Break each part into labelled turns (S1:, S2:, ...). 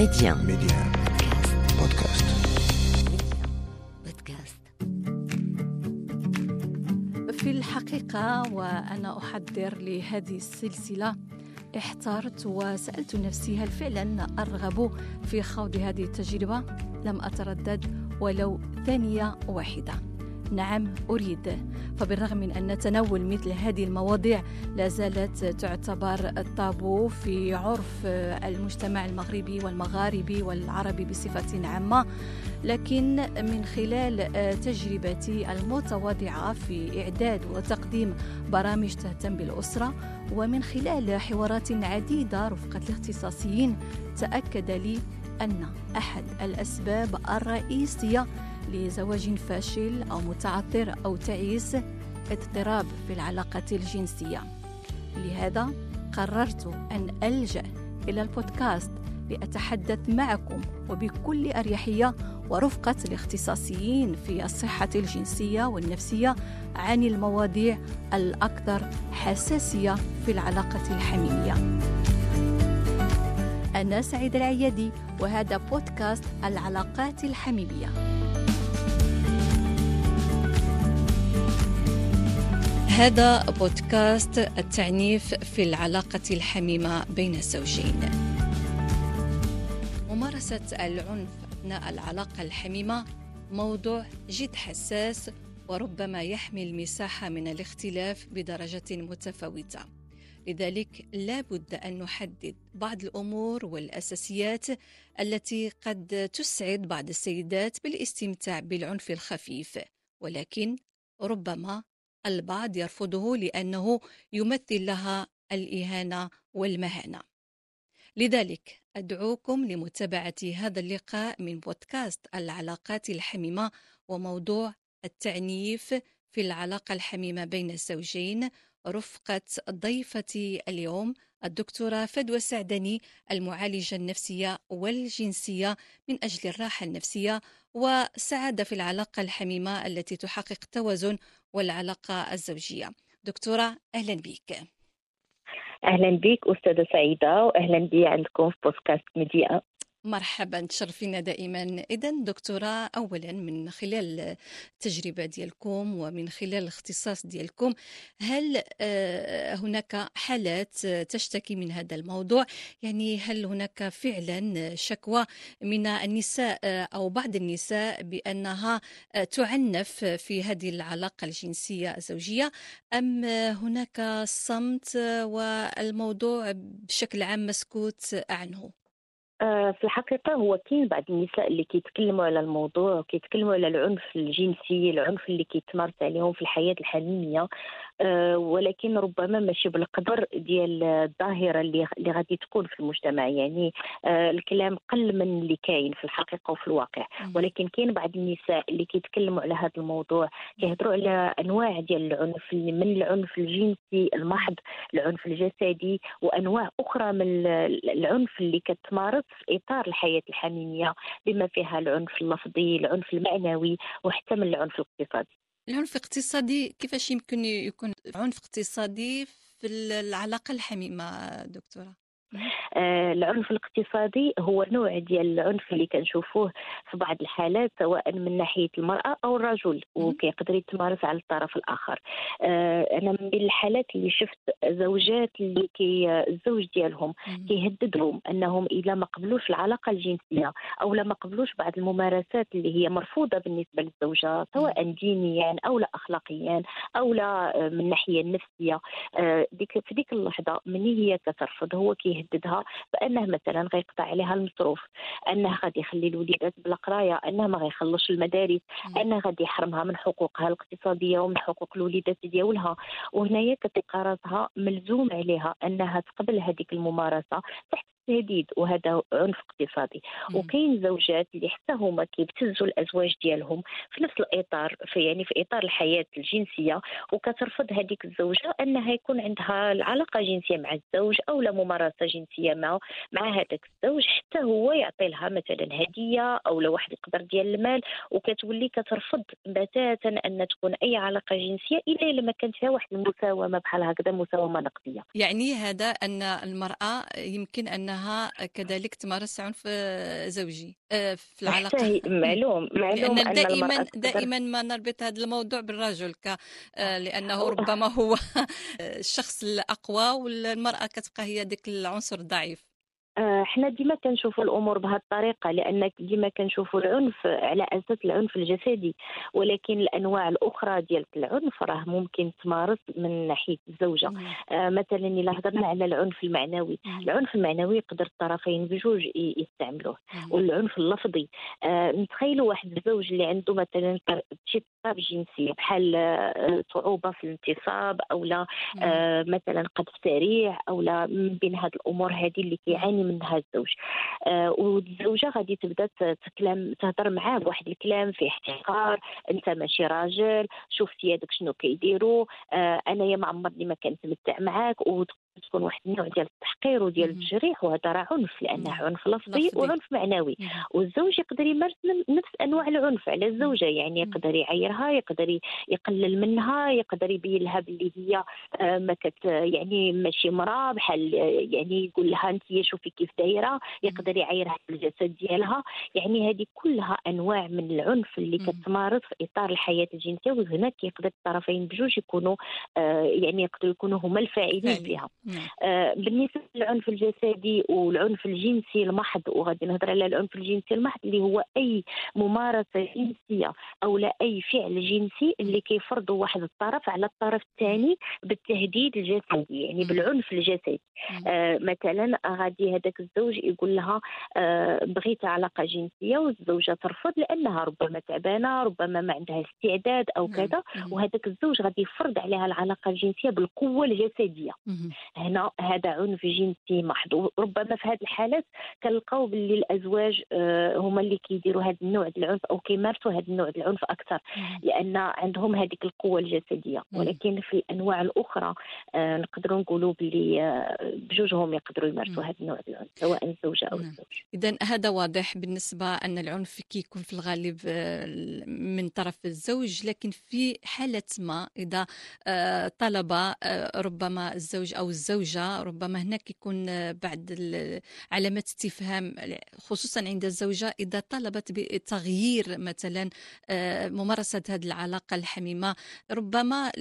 S1: Média.
S2: Média. Podcast.
S1: Podcast.
S3: في الحقيقة وأنا أحضر لهذه السلسلة احترت وسألت نفسي هل فعلا أرغب في خوض هذه التجربة؟ لم أتردد ولو ثانية واحدة نعم أريد. فبالرغم من أن تناول مثل هذه المواضيع لا زالت تعتبر الطابو في عرف المجتمع المغربي والمغاربي والعربي بصفة عامة. لكن من خلال تجربتي المتواضعة في إعداد وتقديم برامج تهتم بالأسرة ومن خلال حوارات عديدة رفقة الاختصاصيين تأكد لي أن أحد الأسباب الرئيسية لزواج فاشل أو متعثر أو تعيس اضطراب في العلاقة الجنسية. لهذا قررت أن ألجأ إلى البودكاست لأتحدث معكم وبكل أريحية ورفقة الاختصاصيين في الصحة الجنسية والنفسية عن المواضيع الأكثر حساسية في العلاقة الحميمية. أنا سعيد العيادي وهذا بودكاست العلاقات الحميمية. هذا بودكاست التعنيف في العلاقة الحميمة بين الزوجين. ممارسة العنف أثناء العلاقة الحميمة موضوع جد حساس وربما يحمل مساحة من الاختلاف بدرجة متفاوتة. لذلك لا بد أن نحدد بعض الأمور والأساسيات التي قد تسعد بعض السيدات بالاستمتاع بالعنف الخفيف. ولكن ربما البعض يرفضه لأنه يمثل لها الإهانة والمهانة. لذلك أدعوكم لمتابعة هذا اللقاء من بودكاست العلاقات الحميمة وموضوع التعنيف في العلاقة الحميمة بين الزوجين رفقة ضيفتي اليوم الدكتورة فدوى سعدني المعالجة النفسية والجنسية من أجل الراحة النفسية وسعادة في العلاقة الحميمة التي تحقق توازن والعلاقة الزوجية. دكتورة أهلا بك
S4: أهلا بك أستاذة سعيدة واهلا بي عندكم في بودكاست ميديا.
S3: مرحبا تشرفينا دائما. اذا دكتورة اولا من خلال التجربة ديالكم ومن خلال الاختصاص ديالكم هل آه، هناك حالات تشتكي من هذا الموضوع؟ يعني هل هناك فعلا شكوى من النساء آه، أو بعض النساء بأنها آه، تعنف في هذه العلاقة الجنسية الزوجية؟ أم هناك صمت والموضوع بشكل عام مسكوت عنه؟
S4: في الحقيقة هو كاين بعض النساء اللي كيتكلموا على الموضوع وكيتكلموا على العنف الجنسي العنف اللي كيتمارس عليهم في الحياة الحميمية آه، ولكن ربما ماشي بالقدر ديال الظاهرة اللي اللي غادي تكون في المجتمع. يعني آه، الكلام قل من اللي كاين في الحقيقة وفي الواقع. ولكن كاين بعض النساء اللي كيتكلموا على هذا الموضوع كيهضروا على أنواع ديال العنف من العنف الجنسي المحض العنف الجسدي وأنواع أخرى من العنف اللي كتمارس في إطار الحياة الحميميه بما فيها العنف اللفظي العنف المعنوي وحتى من العنف الاقتصادي.
S3: العنف الاقتصادي كيفاش يمكن يكون عنف اقتصادي في العلاقة الحميمة دكتورة؟
S4: آه، العنف الاقتصادي هو نوع ديال العنف اللي كنشوفوه في بعض الحالات سواء من ناحية المرأة أو الرجل وكيقدر يتمارس على الطرف الآخر. آه، أنا من بين الحالات اللي شفت زوجات اللي كي الزوج ديالهم كيهددهم أنهم إذا ما قبلوش العلاقة الجنسية أو لا ما قبلوش بعض الممارسات اللي هي مرفوضة بالنسبة للزوجة سواء دينيا أو لا اخلاقيا أو لا آه، من الناحيه النفسية ديك في ديك اللحظة من هي كترفض هو كي يهددها بأنه مثلا غيقطع عليها المصروف أنه غادي يخلي الوليدات بلا قرايه أنه ما غيخلصش المدارس أنه غادي يحرمها من حقوقها الاقتصادية ومن حقوق الوليدات ديالها. وهنايا كتلقى راسها ملزوم عليها أنها تقبل هذيك الممارسة تحت التهديد وهذا عنف اقتصادي. وكاين زوجات اللي حتى هما كيبتزوا الأزواج ديالهم في نفس الإطار في يعني في إطار الحياة الجنسية وكترفض هذيك الزوجة أنها يكون عندها العلاقة جنسية مع الزوج أو لا ممارسة جنسية مع مع هذاك الزوج حتى هو يعطي لها مثلا هدية أو لا واحد القدر ديال المال وكتولي كترفض بتاتا أن تكون أي علاقة جنسية إلا إلا ما كانت فيها واحد المساومة بحال هكذا مساومة نقدية.
S3: يعني هذا أن المرأة يمكن أنها إنها كذلك تمارس عنف زوجي آه، في العلاقة.
S4: أحسن- معلوم معلوم
S3: لأن
S4: أن
S3: دائما دائما ما نربط هذا الموضوع بالرجل ك آه، لأنه
S4: أو-
S3: ربما هو الشخص الأقوى والمرأة كتبقى هي ذاك العنصر الضعيف.
S4: حنا ديما كنشوفوا الأمور بهذه الطريقة لأن ديما كنشوفوا العنف على أساس العنف الجسدي ولكن الأنواع الأخرى ديال العنف راه ممكن تمارس من ناحية
S3: الزوجة.
S4: آه، مثلا إلا هضرنا على العنف المعنوي. العنف المعنوي يقدر الطرفين بجوج يستعملوه. والعنف اللفظي آه، نتخيلوا واحد الزوج اللي عنده مثلا شي اضطراب جنسي بحال آه، صعوبة في الانتصاب أو لا. آه، مثلا قذف سريع أو لا من بين هاد الأمور هذه اللي كيعاني منها الزوج آه، والزوجة غادي تبدأ تكلم تهضر معاه بواحد الكلام فيه احتقار أنت ماشي راجل شوف سيادك شنو كيديروا أنايا ما عمرني ما كنتمتع معاك وتكون واحد النوع ديال التحقير وديال. التجريح وهذا راه عنف
S3: لأنه.
S4: عنف لفظي. وعنف معنوي. والزوج يقدر يمارس نفس أنواع العنف على الزوجة يعني. يقدر يعيرها يقدر يقلل منها يقدر يبين لها باللي هي آه، ما كت يعني ماشي مراه بحال آه، يعني يقول لها أنت شوفي كيف دايرة يقدر يعيرها بالجسد ديالها يعني هذه كلها أنواع من العنف اللي. كتمارس في إطار الحياة الجنسية وهنا كيقدر الطرفين بجوج يكونوا آه، يعني يقدروا يكونوا هما الفاعلين
S3: فاعلين.
S4: فيها بالنسبة للعنف الجسدي والعنف الجنسي المحض وغادي نهضر على العنف الجنسي المحض اللي هو أي ممارسة جنسية أو لا أي فعل جنسي اللي كيفرضه واحد الطرف على الطرف الثاني بالتهديد الجسدي يعني
S3: مم.
S4: بالعنف الجسدي
S3: مم.
S4: آه، مثلا غادي هذاك الزوج يقول لها آه، بغيت علاقة جنسية والزوجة ترفض لأنها ربما تعبانة ربما ما عندها استعداد أو
S3: نعم.
S4: كذا. وهذاك الزوج غادي يفرض عليها العلاقة الجنسية بالقوة
S3: الجسدية.
S4: هنا هذا عنف جنسي محض ربما في هذه الحالات كنلقاو باللي الأزواج آه، هما اللي كيديروا هذا النوع ديال العنف أو كيمارسوا هذا النوع ديال العنف
S3: أكثر.
S4: لأن عندهم هذيك القوة
S3: الجسدية.
S4: ولكن في الأنواع الأخرى آه، نقدروا نقولوا باللي آه، بجوجهم يقدروا يمارسوا. هذا النوع ديال العنف سواء الزوجة
S3: أو.
S4: الزوج
S3: إذا هذا واضح بالنسبة أن العنف كيكون في الغالب من طرف الزوج لكن في حالة ما آه، طلب ربما الزوج أو الزوجة ربما هناك يكون آه، بعد علامات استفهام خصوصا عند الزوجة إذا طلبت بتغيير مثلا آه، ممارسة هذه العلاقة الحميمة ربما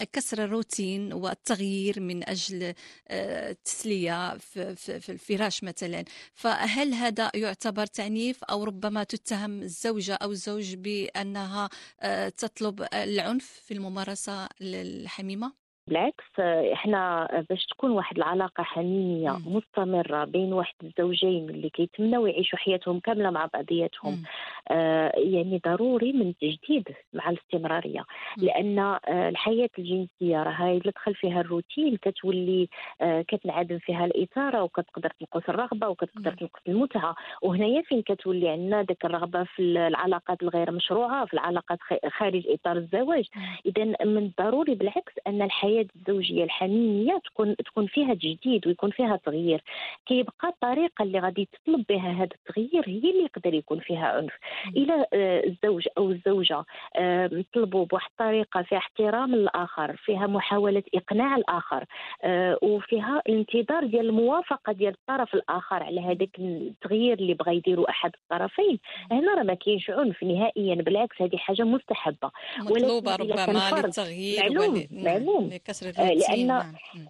S3: لكسر الروتين والتغيير من أجل آه، التسلية في الفراش مثلا فهل هذا يعتبر تعنيف أو ربما تتهم الزوجة أو الزوج بأنها آه، تطلب العنف في الممارسة الحميمة؟
S4: بالعكس آه، إحنا باش تكون واحد العلاقة حميمية
S3: مم.
S4: مستمرة بين واحد الزوجين اللي كيتمنوا يعيشوا حياتهم كاملة مع بعضياتهم. آه، يعني ضروري من التجديد مع الاستمرارية
S3: مم.
S4: لأن آه، الحياة الجنسية راه الا دخل فيها الروتين كتولي آه، كتنعدم فيها الإثارة وكتقدر تنقص الرغبة وكتقدر
S3: مم.
S4: تنقص المتعة وهنايا فين كتولي عندنا ذاك الرغبة في العلاقات الغير مشروعة في العلاقات خارج إطار الزواج اذا من الضروري بالعكس أن الحياة الزوجية الحميميه تكون تكون فيها تجديد ويكون فيها تغيير. كيبقى الطريقة اللي غادي تطلب بها هذا التغيير هي اللي يقدر يكون فيها عنف. إلى آه، الزوج أو الزوجة آه، نطلبوا بواحد الطريقة فيها احترام للآخر فيها محاولة إقناع الآخر آه، وفيها الانتظار ديال الموافقة ديال الطرف الآخر على هذاك التغيير اللي بغى يديروا أحد الطرفين. هنا راه ما كاينش عنف نهائيا بالعكس هذه
S3: حاجة
S4: مستحبة. إذا
S3: ربما للتغيير
S4: معلوم- معلوم.
S3: لكسر
S4: آه،
S3: الروتين
S4: لأن
S3: نعم. مم.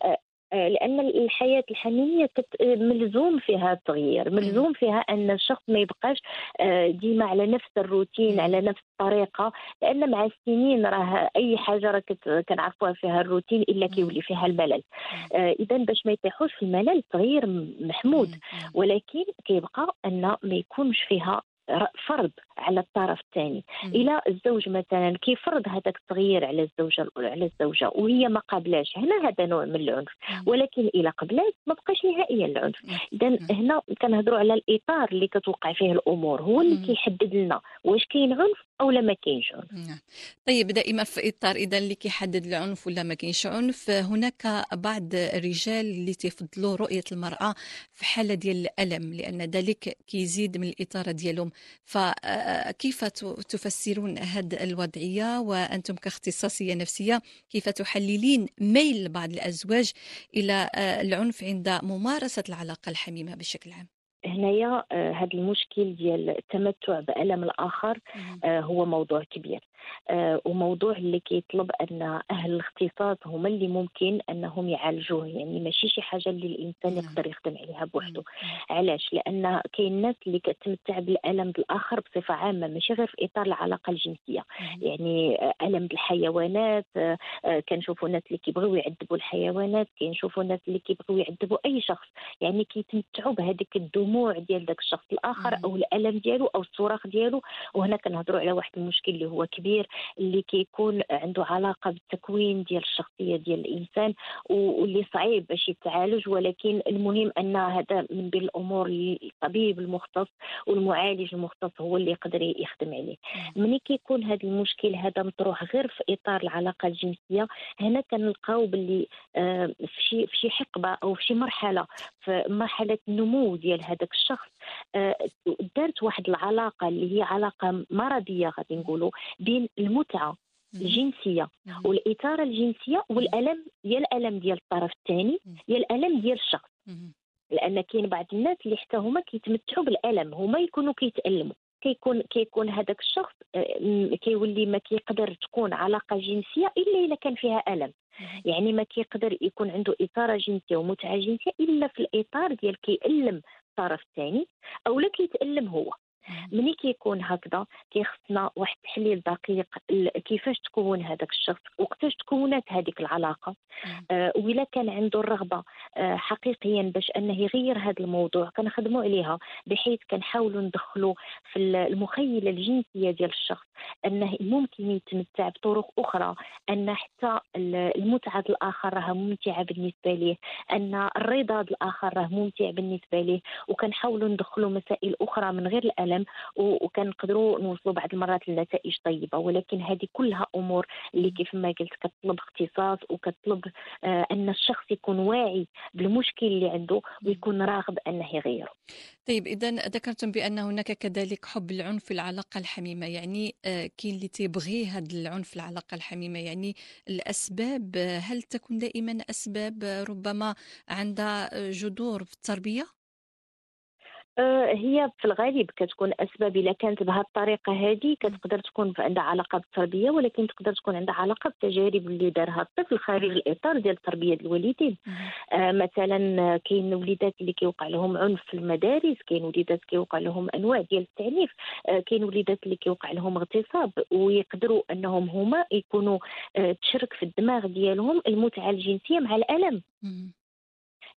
S4: آه، لأن الحياة الحميميه ملزوم فيها التغيير ملزوم فيها أن الشخص ما يبقاش آه، ديما على نفس الروتين. على نفس الطريقة لأن مع السنين راه أي حاجة راه كنعرفوها فيها الروتين
S3: إلا.
S4: كيولي فيها الملل إذا باش ما يطيحوش في الملل التغيير محمود. ولكن كيبقى أن ما يكونش فيها فرض على الطرف الثاني. إلى الزوج مثلا كيفرض هذاك التغيير على الزوجة على الزوجة وهي ما قابلاش هنا هذا نوع من العنف. ولكن إلى قبلات ما بقاش نهائيا العنف. اذا. هنا كنهضروا على الإطار اللي كتوقع فيه الأمور هو اللي. كيحدد لنا واش كاين عنف أو لا ما كاينش عنف
S3: نعم. طيب دائما في إطار اذا اللي كيحدد العنف ولا ما كاينش عنف هناك بعض الرجال اللي تفضلوا رؤية المرأة في حالة ديال الألم لأن ذلك كيزيد من الاثاره ديالهم فكيف تفسرون هذه الوضعية؟ وأنتم كاختصاصية نفسية كيف تحللين ميل بعض الأزواج إلى العنف عند ممارسة العلاقة الحميمة بشكل عام؟
S4: هنايا هذا المشكل ديال التمتع بألم الآخر هو موضوع كبير. آه، وموضوع اللي كيطلب أن أهل الاختصاص هما اللي ممكن أنهم يعالجوه. يعني ماشي شي حاجة اللي الإنسان نعم. يقدر يخدم عليها بوحده علاش؟ لأن كاين الناس اللي كتمتع بالألم بالاخر بصفة عامة ماشي غير في إطار العلاقة الجنسية. يعني ألم الحيوانات آه، كنشوفوا الناس اللي كيبغيو يعذبوا الحيوانات كنشوفوا الناس اللي كيبغيو يعذبوا أي شخص. يعني كيتمتعوا بهذيك الدموع ديال داك الشخص الآخر أو الألم ديالو أو الصراخ ديالو. وهنا كنهضروا على واحد المشكل اللي هو كبير اللي كيكون عنده علاقة بالتكوين ديال الشخصية ديال الإنسان واللي صعيب باش يتعالج. ولكن المهم أن هذا من بين الأمور الطبيب المختص والمعالج المختص هو اللي يقدر يخدم عليه. ملي كيكون هذا المشكل هذا مطروح غير في إطار العلاقة الجنسية. هنا كنلقاو باللي آه، في شي في شي حقبة أو في شي مرحلة في مرحلة النمو ديال هذاك الشخص آه، دارت واحد العلاقة اللي هي علاقة مرضية غادي نقولوا بين المتعة الجنسية والاثاره الجنسية والألم يا الألم ديال الطرف الثاني يا الألم ديال الشخص. لأن كاين بعض الناس اللي حتى هما كيتمتعوا بالألم هما يكونوا كيتألموا. كيكون كيكون هذاك الشخص آه، كيولي ما كيقدر تكون علاقة جنسية إلا اذا كان فيها ألم. يعني ما كيقدر يكون عنده اثاره جنسية ومتعة جنسية إلا في الإطار ديال كيألم الطرف الثاني أو لا كيتألم هو. ملي كيكون هكذا كيخصنا واحد التحليل دقيق كيفاش تكون هذاك الشخص وقتاش تكونت هذيك العلاقة. آه وإلا كان عنده الرغبة آه حقيقيا باش أنه يغير هذا الموضوع كنخدموا عليها بحيث كنحاولوا ندخلوا في المخيلة الجنسية ديال الشخص أنه ممكن يتمتع بطرق أخرى أن حتى المتعة الآخر راها ممتعة بالنسبة ليه أن الرضا الآخر راه ممتع بالنسبة ليه وكنحاولوا ندخلوا مسائل أخرى من غير الألم. العالم وكنقدروا نوصلوا بعض المرات لنتائج طيبة. ولكن هذه كلها أمور اللي كيف ما قلت كتطلب اختصاص وكتطلب آه أن الشخص يكون واعي بالمشكل اللي عنده ويكون راغب أنه يغيره.
S3: طيب إذا ذكرتم بأن هناك كذلك حب العنف في العلاقة الحميمة. يعني آه كاين اللي تيبغي هذا العنف في العلاقة الحميمة. يعني الأسباب هل تكون دائما أسباب ربما عندها جذور في التربية؟
S4: آه، هي في الغالب كتكون أسباب إلا كانت بهذه الطريقة هذه كتقدر تكون عندها علاقة بالتربية ولكن تقدر تكون عندها علاقة بالتجارب اللي دارها الطفل خارج الإطار ديال تربية الوالدين. آه مثلا كاين وليدات اللي كيوقع لهم عنف في المدارس كاين وليدات كيوقع لهم أنواع ديال التعنيف آه كاين وليدات اللي كيوقع لهم اغتصاب ويقدروا أنهم هما يكونوا آه تشرك في الدماغ ديالهم المتعة الجنسية مع الألم.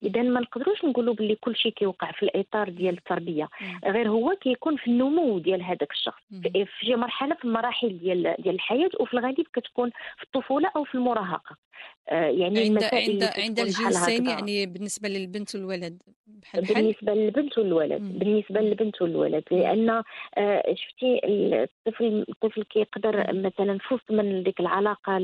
S4: اذا ما نقدروش نقولوا باللي كل شيء كيوقع في الإطار ديال التربية. غير هو كيكون في النمو ديال هذاك الشخص. في شي مرحله في المراحل ديال ديال الحياة وفي الغالب كتكون في الطفولة أو في
S3: المراهقة. يعني عند عند عند الجنسين يعني بالنسبة للبنت والولد
S4: بحال بحال؟ بالنسبة للبنت والولد مم. بالنسبة للبنت والولد لأن آه، شفتي الطفل الطفل كيقدر مثلا وسط من ديك العلاقة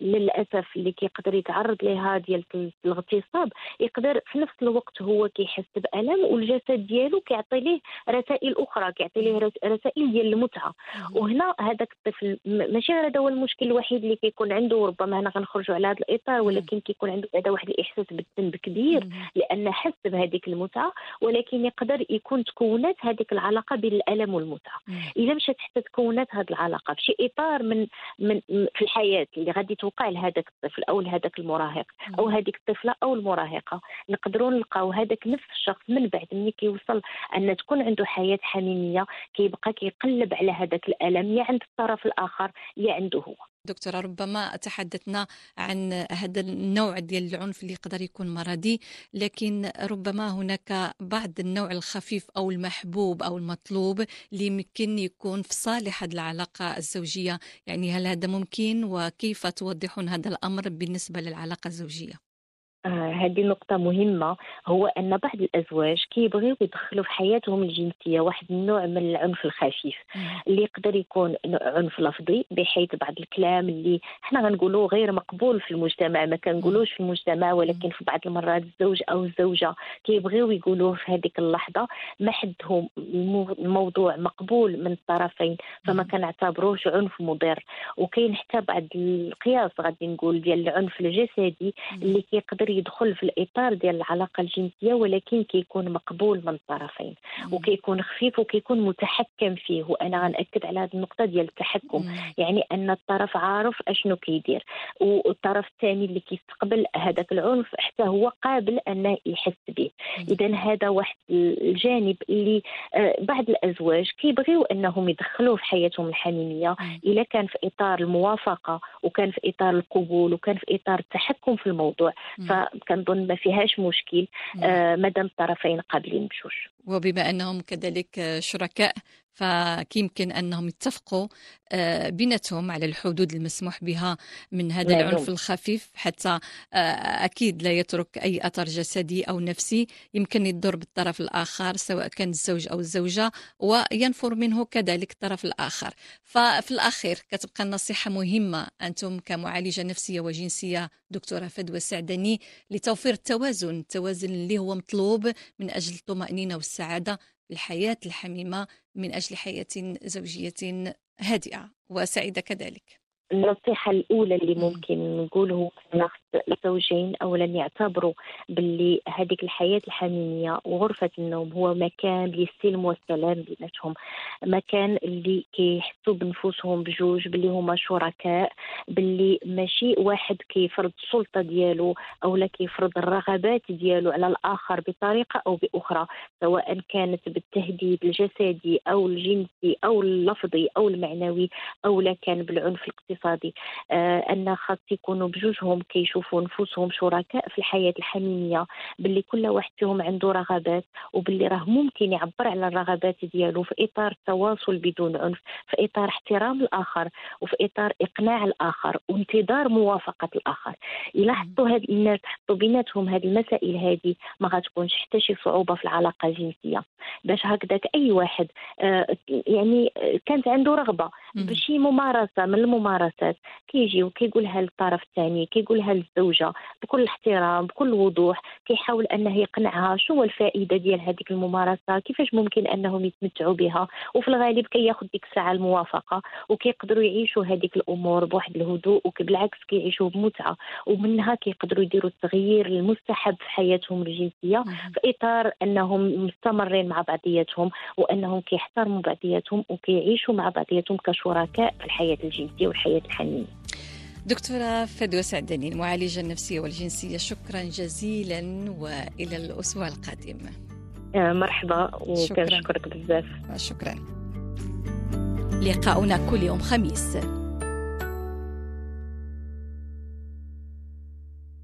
S4: للأسف اللي كيقدر يتعرض لها ديال الاغتصاب يقدر في نفس الوقت هو كيحس بألم والجسد ديالو كيعطي ليه رسائل أخرى كيعطي ليه رسائل ديال المتعة. وهنا هذاك الطفل ماشي هذا هو المشكل الوحيد اللي كيكون عنده وربما هنا غنخرجوا على هذا الإطار ولكن كيكون عنده هذا واحد الإحساس بالذنب كبير لأن حس بهذيك المتعة ولكن يقدر يكون تكونات هذيك العلاقة بين الالم والمتعه اذا مشات حتى تكونات هذه العلاقة في شي إطار من من في الحياة اللي غادي توقع لهذاك الطفل أو لهذاك المراهق أو هذيك الطفلة أو المراهقة. نقدروا نلقاو هذاك نفس الشخص من بعد ملي كيوصل أن تكون عنده حياة حميمية كيبقى كيقلب على هذاك الألم يا عند الطرف الآخر يا عنده هو.
S3: دكتورة ربما تحدثنا عن هذا النوع ديال العنف اللي يقدر يكون مرضي لكن ربما هناك بعض النوع الخفيف أو المحبوب أو المطلوب اللي يمكن يكون في صالح هذه العلاقة الزوجية يعني هل هذا ممكن وكيف توضحون هذا الأمر بالنسبة للعلاقة الزوجية؟
S4: آه هذه نقطة مهمة. هو أن بعض الأزواج كيبغيو يدخلوا في حياتهم الجنسية واحد النوع من العنف الخفيف اللي يقدر يكون عنف لفظي بحيث بعض الكلام اللي حنا غنقولوا غير مقبول في المجتمع ما كنقولوش في المجتمع ولكن في بعض المرات الزوج أو الزوجة كيبغيو يقولوه في هذيك اللحظة. ما حدهم الموضوع مقبول من الطرفين فما كنعتبروش عنف مضر. وكاين حتى بعض القياس غادي نقول ديال العنف الجسدي اللي كيقدر يدخل في الإطار ديال العلاقة الجنسية ولكن كيكون مقبول من الطرفين وكيكون خفيف وكيكون متحكم فيه. وأنا غنأكد على هذه النقطة ديال التحكم يعني أن الطرف عارف أشنو كيدير. والطرف الثاني اللي كيستقبل هذاك العنف حتى هو قابل أنه يحس به. اذا هذا واحد الجانب اللي آه، بعض الأزواج كيبغيو أنهم يدخلوه في حياتهم الحميمية. إلا كان في إطار الموافقة وكان في إطار القبول وكان في إطار التحكم في الموضوع. فكنظن ما فيهاش مشكل آه مادام الطرفين قابلين بجوج.
S3: وبما أنهم كذلك شركاء فكيمكن أنهم يتفقوا آه، بيناتهم على الحدود المسموح بها من هذا. العنف الخفيف حتى آه، أكيد لا يترك أي أثر جسدي أو نفسي. يمكن يضر بالطرف الآخر سواء كان الزوج أو الزوجة وينفر منه كذلك الطرف الآخر. ففي الأخير كتبقى النصيحة مهمة أنتم كمعالجة نفسية وجنسية دكتورة فدوى سعدني لتوفير التوازن التوازن اللي هو مطلوب من أجل الطمأنينة والسعادة. الحياة الحميمة من أجل حياة زوجية هادئة وسعيدة كذلك.
S4: النصيحة الأولى اللي ممكن نقوله الزوجين أولا يعتبروا باللي هذيك الحياة الحميمية وغرفة النوم هو مكان للسلم والسلام بيناتهم مكان اللي كيحسوا بنفوسهم بجوج باللي هما شركاء باللي ماشي واحد كيفرض السلطة ديالو أو لا كيفرض الرغبات ديالو على الآخر بطريقة أو بأخرى سواء كانت بالتهديد الجسدي أو الجنسي أو اللفظي أو المعنوي أو لا كان بالعنف الاقتصادي. آه أن خاص يكونوا بجوجهم كيشوفوا يشوفوا نفوسهم شركاء في الحياة الحميمية باللي كل واحد فيهم عنده رغبات وباللي راه ممكن يعبر على الرغبات ديالو في إطار التواصل بدون عنف في إطار احترام الآخر وفي إطار إقناع الآخر وانتظار موافقة الآخر. إلا حطوا هاد الناس حطوا بيناتهم هذه المسائل هذه ما غتكونش حتى شي صعوبة في العلاقة الجنسية. باش هكذاك أي واحد آه يعني كانت عنده رغبة بشي ممارسة من الممارسات كيجي وكيقولها للطرف الثاني كيقولها الزوجة بكل احترام بكل وضوح كيحاول انه يقنعها شو الفائدة ديال هذيك الممارسة كيفاش ممكن أنهم يتمتعوا بها وفي الغالب كياخذ ديك الساعة الموافقة وكيقدروا يعيشوا هذيك الأمور بواحد الهدوء وبالعكس كيعيشوا بمتعة. ومنها كيقدروا يديروا التغيير المستحب في حياتهم الجنسية في إطار أنهم مستمرين مع بعضياتهم وأنهم كيحترموا بعضياتهم وكيعيشوا مع بعضياتهم كشركاء في الحياة الجنسية والحياة الحميميه
S3: دكتورة فدوى سعدني المعالجة النفسية والجنسية شكرا جزيلا وإلى الأسبوع القادم.
S4: مرحبا وكنشكرك بزاف.
S3: شكرا. لقاؤنا كل يوم خميس.